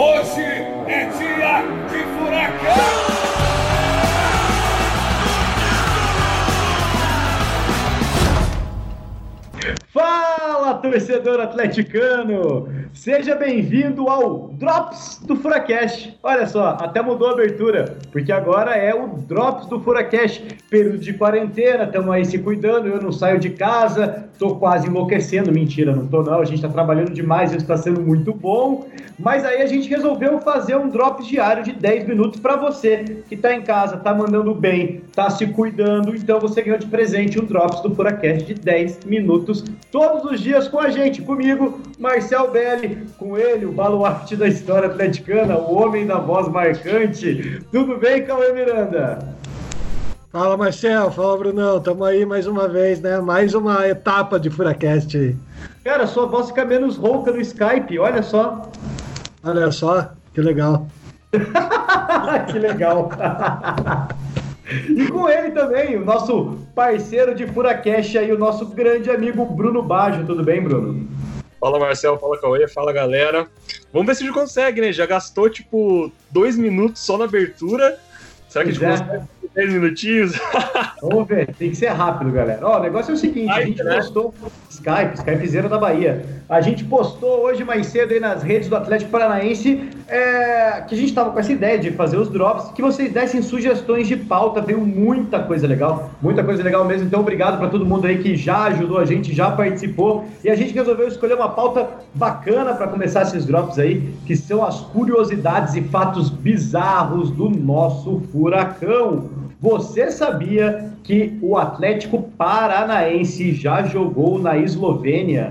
Hoje é dia de furacão! Torcedor atleticano! Seja bem-vindo ao Drops do Furacast. Olha só, até mudou a abertura, porque agora é o Drops do Furacast. Período de quarentena, estamos aí se cuidando, eu não saio de casa, tô quase enlouquecendo. Mentira, não tô não, a gente tá trabalhando demais, isso está sendo muito bom. Mas aí a gente resolveu fazer um Drops diário de 10 minutos para você que tá em casa, tá mandando bem, tá se cuidando, então você ganhou de presente um Drops do Furacast de 10 minutos todos os dias com a gente, comigo, Marcel Belli, com ele, o baluarte da história atleticana, o homem da voz marcante. Tudo bem, Cauê Miranda? Fala, Marcel. Fala, Brunão. Tamo aí mais uma vez, né? Mais uma etapa de Furacast aí. Cara, sua voz fica menos rouca no Skype, olha só. Olha só, que legal. que legal. E com ele também, o nosso parceiro de Furacast aí, o nosso grande amigo Bruno Baggio. Tudo bem, Bruno? Fala Marcel, fala Cauê, fala galera. Vamos ver se a gente consegue, né? Já gastou tipo dois minutos só na abertura. Será que a gente é. consegue 10 minutinhos? Vamos ver, tem que ser rápido, galera. Ó, o negócio é o seguinte: a gente né? postou Skype, Skypezeiro da Bahia. A gente postou hoje mais cedo aí nas redes do Atlético Paranaense é, que a gente tava com essa ideia de fazer os drops, que vocês dessem sugestões de pauta. Veio muita coisa legal, muita coisa legal mesmo. Então, obrigado para todo mundo aí que já ajudou a gente, já participou. E a gente resolveu escolher uma pauta bacana para começar esses drops aí, que são as curiosidades e fatos bizarros do nosso furacão. Você sabia que o Atlético Paranaense já jogou na Eslovênia?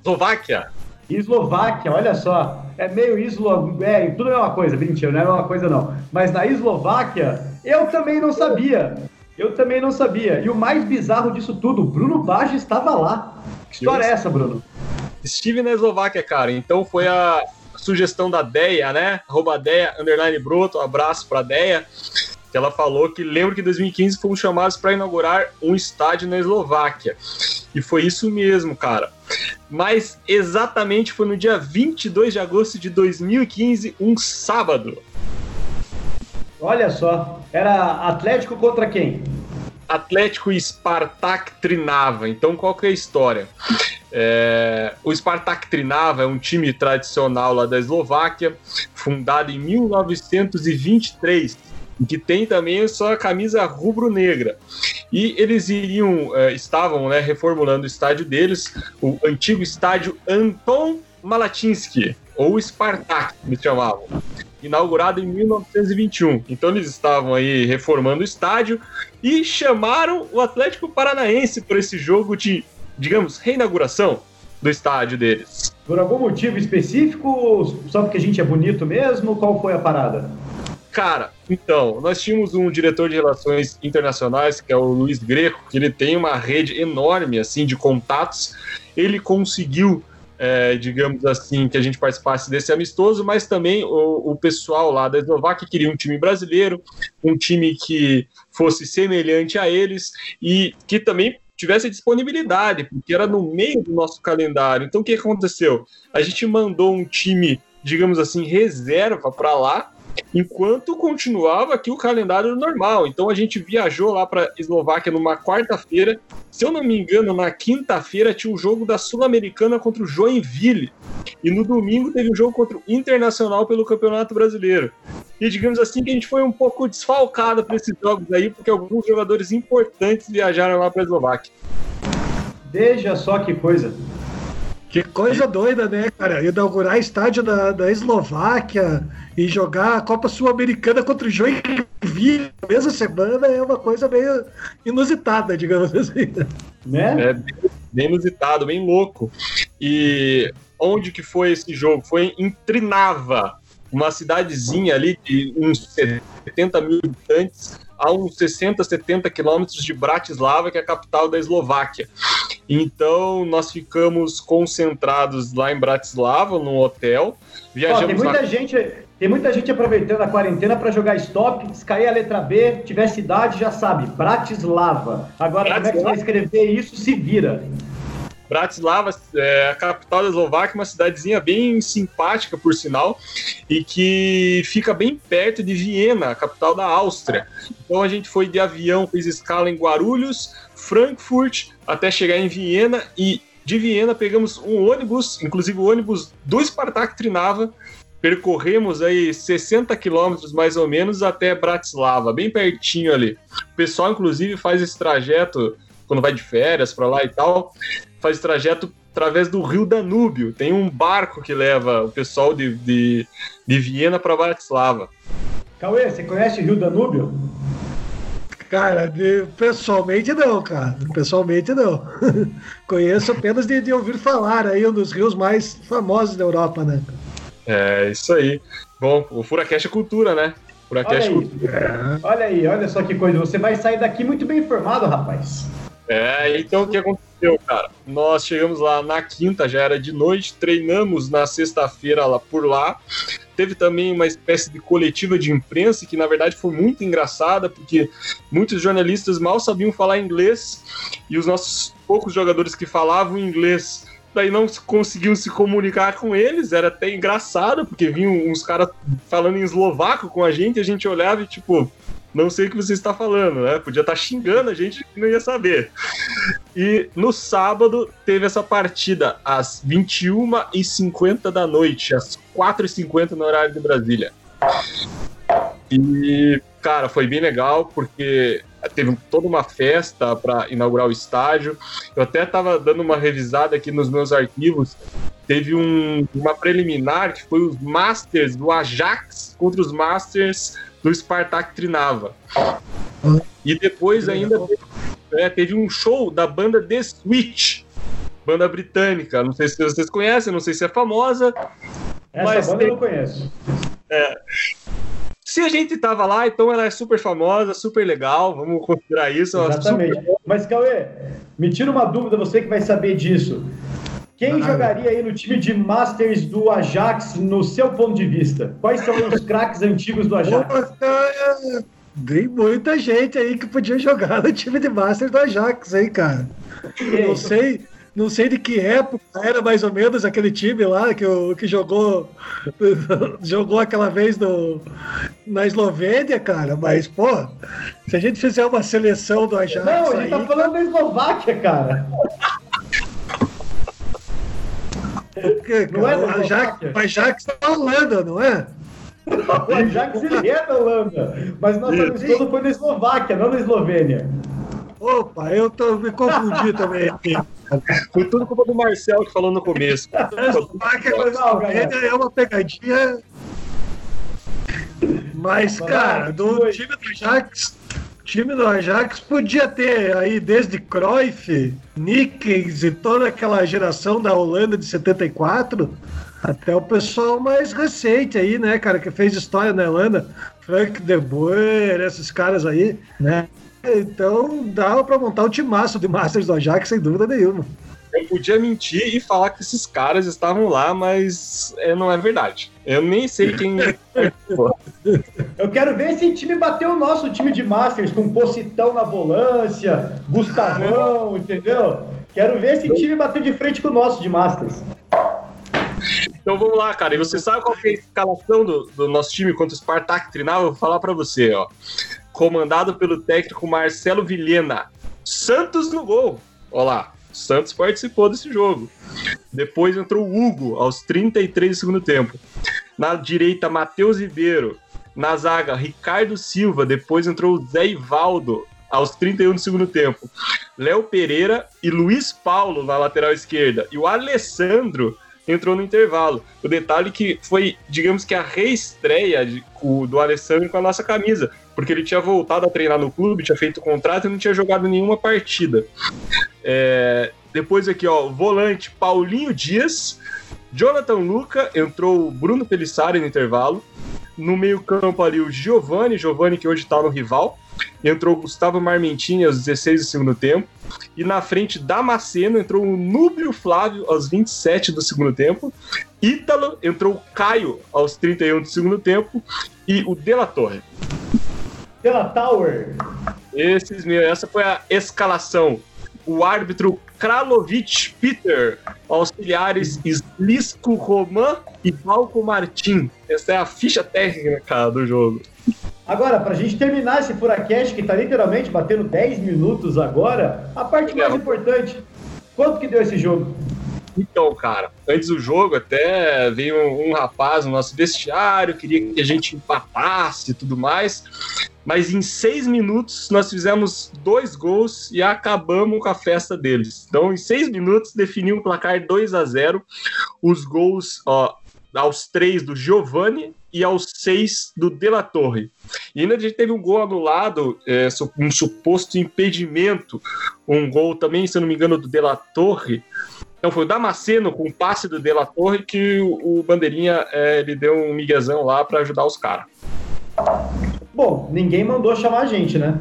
Eslováquia. Eslováquia, olha só. É meio islo... É, tudo é uma coisa, mentira, não é uma coisa não. Mas na Eslováquia, eu também não sabia. Eu também não sabia. E o mais bizarro disso tudo, Bruno Baggio estava lá. Que história é essa, Bruno? Estive na Eslováquia, cara. Então foi a sugestão da Deia, né? Arroba Deia, underline Broto. Um abraço pra Deia que ela falou que lembra que em 2015 fomos chamados para inaugurar um estádio na Eslováquia. E foi isso mesmo, cara. Mas exatamente foi no dia 22 de agosto de 2015, um sábado. Olha só, era Atlético contra quem? Atlético e Spartak Trinava. Então, qual que é a história? É, o Spartak Trinava é um time tradicional lá da Eslováquia, fundado em 1923 que tem também a sua camisa rubro-negra. E eles iriam, uh, estavam né, reformulando o estádio deles, o antigo estádio Anton Malatinsky, ou Spartak, me chamavam, inaugurado em 1921. Então eles estavam aí reformando o estádio e chamaram o Atlético Paranaense para esse jogo de, digamos, reinauguração do estádio deles. Por algum motivo específico? Só porque a gente é bonito mesmo? Qual foi a parada? Cara, então, nós tínhamos um diretor de relações internacionais, que é o Luiz Greco, que ele tem uma rede enorme, assim, de contatos. Ele conseguiu, é, digamos assim, que a gente participasse desse amistoso, mas também o, o pessoal lá da Eslováquia queria um time brasileiro, um time que fosse semelhante a eles e que também tivesse disponibilidade, porque era no meio do nosso calendário. Então, o que aconteceu? A gente mandou um time, digamos assim, reserva para lá, enquanto continuava aqui o calendário normal. Então a gente viajou lá para Eslováquia numa quarta-feira. Se eu não me engano, na quinta-feira tinha o um jogo da Sul-Americana contra o Joinville. E no domingo teve um jogo contra o Internacional pelo Campeonato Brasileiro. E digamos assim que a gente foi um pouco desfalcado para esses jogos aí, porque alguns jogadores importantes viajaram lá para a Eslováquia. Veja só que coisa. Que coisa doida, né, cara? Inaugurar estádio da, da Eslováquia e jogar a Copa Sul-Americana contra o Joinville na mesma semana é uma coisa meio inusitada, digamos assim. Né? É bem inusitado, bem louco. E onde que foi esse jogo? Foi em Trinava, uma cidadezinha ali de uns 70 mil habitantes, a uns 60, 70 quilômetros de Bratislava, que é a capital da Eslováquia. Então, nós ficamos concentrados lá em Bratislava, num hotel. Viajamos tem muita na... gente, tem muita gente aproveitando a quarentena para jogar stop, se cair a letra B, tiver cidade, já sabe, Bratislava. Agora, Bratislava. como é que você vai escrever isso? Se vira. Bratislava é a capital da Eslováquia, uma cidadezinha bem simpática, por sinal, e que fica bem perto de Viena, a capital da Áustria. Então a gente foi de avião, fez escala em Guarulhos, Frankfurt, até chegar em Viena e de Viena pegamos um ônibus, inclusive o ônibus do Spartak Trinava, percorremos aí 60 quilômetros mais ou menos até Bratislava, bem pertinho ali. O pessoal, inclusive, faz esse trajeto quando vai de férias para lá e tal, faz trajeto através do rio Danúbio. Tem um barco que leva o pessoal de, de, de Viena para Bratislava. Cauê, você conhece o rio Danúbio? Cara, de, pessoalmente não, cara. Pessoalmente não. Conheço apenas de, de, ouvir falar aí, um dos rios mais famosos da Europa, né? É, isso aí. Bom, o Furacast é cultura, né? Furacast olha, cultura. olha aí, olha só que coisa. Você vai sair daqui muito bem informado, rapaz. É, então o que aconteceu, cara? Nós chegamos lá na quinta, já era de noite, treinamos na sexta-feira lá por lá. Teve também uma espécie de coletiva de imprensa que, na verdade, foi muito engraçada, porque muitos jornalistas mal sabiam falar inglês e os nossos poucos jogadores que falavam inglês daí não conseguiam se comunicar com eles, era até engraçado, porque vinham uns caras falando em eslovaco com a gente, e a gente olhava e tipo, não sei o que você está falando, né? Podia estar xingando a gente não ia saber. E no sábado teve essa partida às 21h50 da noite, às 4h50 no horário de Brasília. E, cara, foi bem legal porque teve toda uma festa para inaugurar o estádio. Eu até estava dando uma revisada aqui nos meus arquivos. Teve um, uma preliminar que foi os Masters do Ajax contra os Masters do Spartak Trinava. E depois ainda é, teve um show da banda The Switch, banda britânica. Não sei se vocês conhecem, não sei se é famosa. Essa mas banda tem... eu não conheço. É. Se a gente tava lá, então ela é super famosa, super legal, vamos considerar isso. Exatamente. Super... Mas, Cauê, me tira uma dúvida, você que vai saber disso. Quem ah, jogaria aí no time de Masters do Ajax, no seu ponto de vista? Quais são os craques antigos do Ajax? tem muita gente aí que podia jogar no time de Masters do Ajax, hein, cara? Não sei, não sei de que época era mais ou menos aquele time lá que, que jogou jogou aquela vez no, na Eslovênia, cara. Mas, pô, se a gente fizer uma seleção do Ajax. Não, a gente aí, tá falando da Eslováquia, cara. Porque, não é o Ajax, o Ajax da Holanda, não é? Não, o Ajax ele é da Holanda, mas nossa amistoso foi na Eslováquia, não na Eslovênia. Opa, eu tô, me confundi também aqui. Foi tudo culpa do Marcel que falou no começo. A Eslováquia com a Eslovênia é uma pegadinha. Mas, cara, do time do Ajax, time do Ajax podia ter aí desde Cruyff, Nickens e toda aquela geração da Holanda de 74 até o pessoal mais recente aí, né, cara, que fez história na Holanda, Frank de Boer, esses caras aí, né? Então dava para montar o timaço de Masters do Ajax sem dúvida nenhuma. Eu podia mentir e falar que esses caras estavam lá, mas é, não é verdade. Eu nem sei quem. É. Eu quero ver esse time bater o nosso time de Masters com Pocitão na volância, Gustavão, entendeu? Quero ver esse time bater de frente com o nosso de Masters. Então vamos lá, cara. E você sabe qual é a escalação do, do nosso time contra o Spartak Trinal? Eu vou falar para você, ó. Comandado pelo técnico Marcelo Vilhena. Santos no gol. Olha lá. Santos participou desse jogo. Depois entrou o Hugo aos 33 do segundo tempo. Na direita, Matheus Ribeiro. Na zaga, Ricardo Silva. Depois entrou o Zé Ivaldo aos 31 do segundo tempo. Léo Pereira e Luiz Paulo na lateral esquerda. E o Alessandro entrou no intervalo. O detalhe que foi, digamos que a reestreia de, o, do Alessandro com a nossa camisa, porque ele tinha voltado a treinar no clube, tinha feito contrato e não tinha jogado nenhuma partida. É, depois aqui, ó, volante Paulinho Dias, Jonathan Luca, entrou Bruno Pelissari no intervalo. No meio-campo ali o Giovani, Giovani que hoje está no rival. Entrou Gustavo Marmentini aos 16 do segundo tempo. E na frente Damasceno entrou o Núbio Flávio aos 27 do segundo tempo. Ítalo entrou o Caio aos 31 do segundo tempo. E o Dela Torre. Dela Tower. Esses, meu, essa foi a escalação o árbitro Kralovic Peter, auxiliares Slisco Roman e Valco Martin. Essa é a ficha técnica do jogo. Agora, pra gente terminar esse Furacast, que tá literalmente batendo 10 minutos agora, a parte mais importante. Quanto que deu esse jogo? Então, cara, antes do jogo até veio um, um rapaz no nosso vestiário, queria que a gente empatasse e tudo mais. Mas em seis minutos nós fizemos dois gols e acabamos com a festa deles. Então, em seis minutos, definiu um placar 2 a 0 Os gols, ó, aos três do Giovani e aos seis do De La Torre. E ainda a gente teve um gol anulado, é, um suposto impedimento. Um gol também, se eu não me engano, do De La Torre. Então foi o Damasceno com o passe do De La Torre que o, o Bandeirinha é, ele deu um miguezão lá para ajudar os caras. Bom, ninguém mandou chamar a gente, né?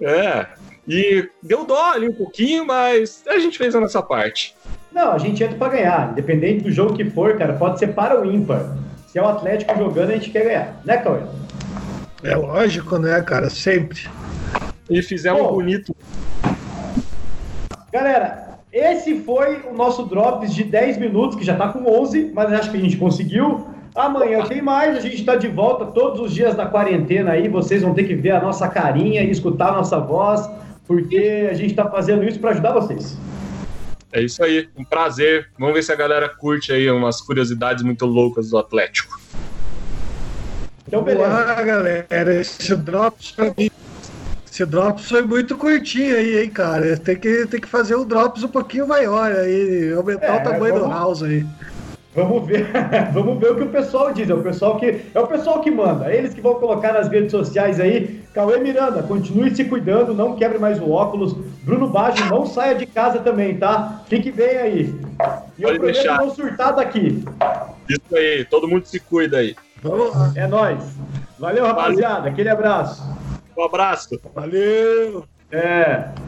É, É. E deu dó ali um pouquinho, mas a gente fez a nossa parte. Não, a gente entra pra ganhar. Independente do jogo que for, cara, pode ser para o ímpar. Se é o Atlético jogando, a gente quer ganhar. Né, Cauê? É lógico, né, cara? Sempre. E fizemos Bom. bonito. Galera, esse foi o nosso Drops de 10 minutos, que já tá com 11, mas acho que a gente conseguiu. Amanhã tem mais, a gente tá de volta todos os dias da quarentena aí. Vocês vão ter que ver a nossa carinha e escutar a nossa voz, porque a gente tá fazendo isso para ajudar vocês. É isso aí, um prazer. Vamos ver se a galera curte aí umas curiosidades muito loucas do Atlético. Então, beleza. Olá, galera. Esse Drops pra mim. Esse Drops foi muito curtinho aí, hein, cara. Tem que, tem que fazer o Drops um pouquinho maior aí, aumentar É, o tamanho do vamos- house aí. Vamos ver, vamos ver o que o pessoal diz. É o pessoal que é o pessoal que manda. Eles que vão colocar nas redes sociais aí. Cauê Miranda, continue se cuidando, não quebre mais o óculos. Bruno Baggio, não saia de casa também, tá? Fique bem aí. E eu Pode prometo deixar. não surtar daqui. Isso aí, todo mundo se cuida aí. Vamos lá. É nóis. Valeu, rapaziada. Aquele abraço. Um abraço. Valeu! É.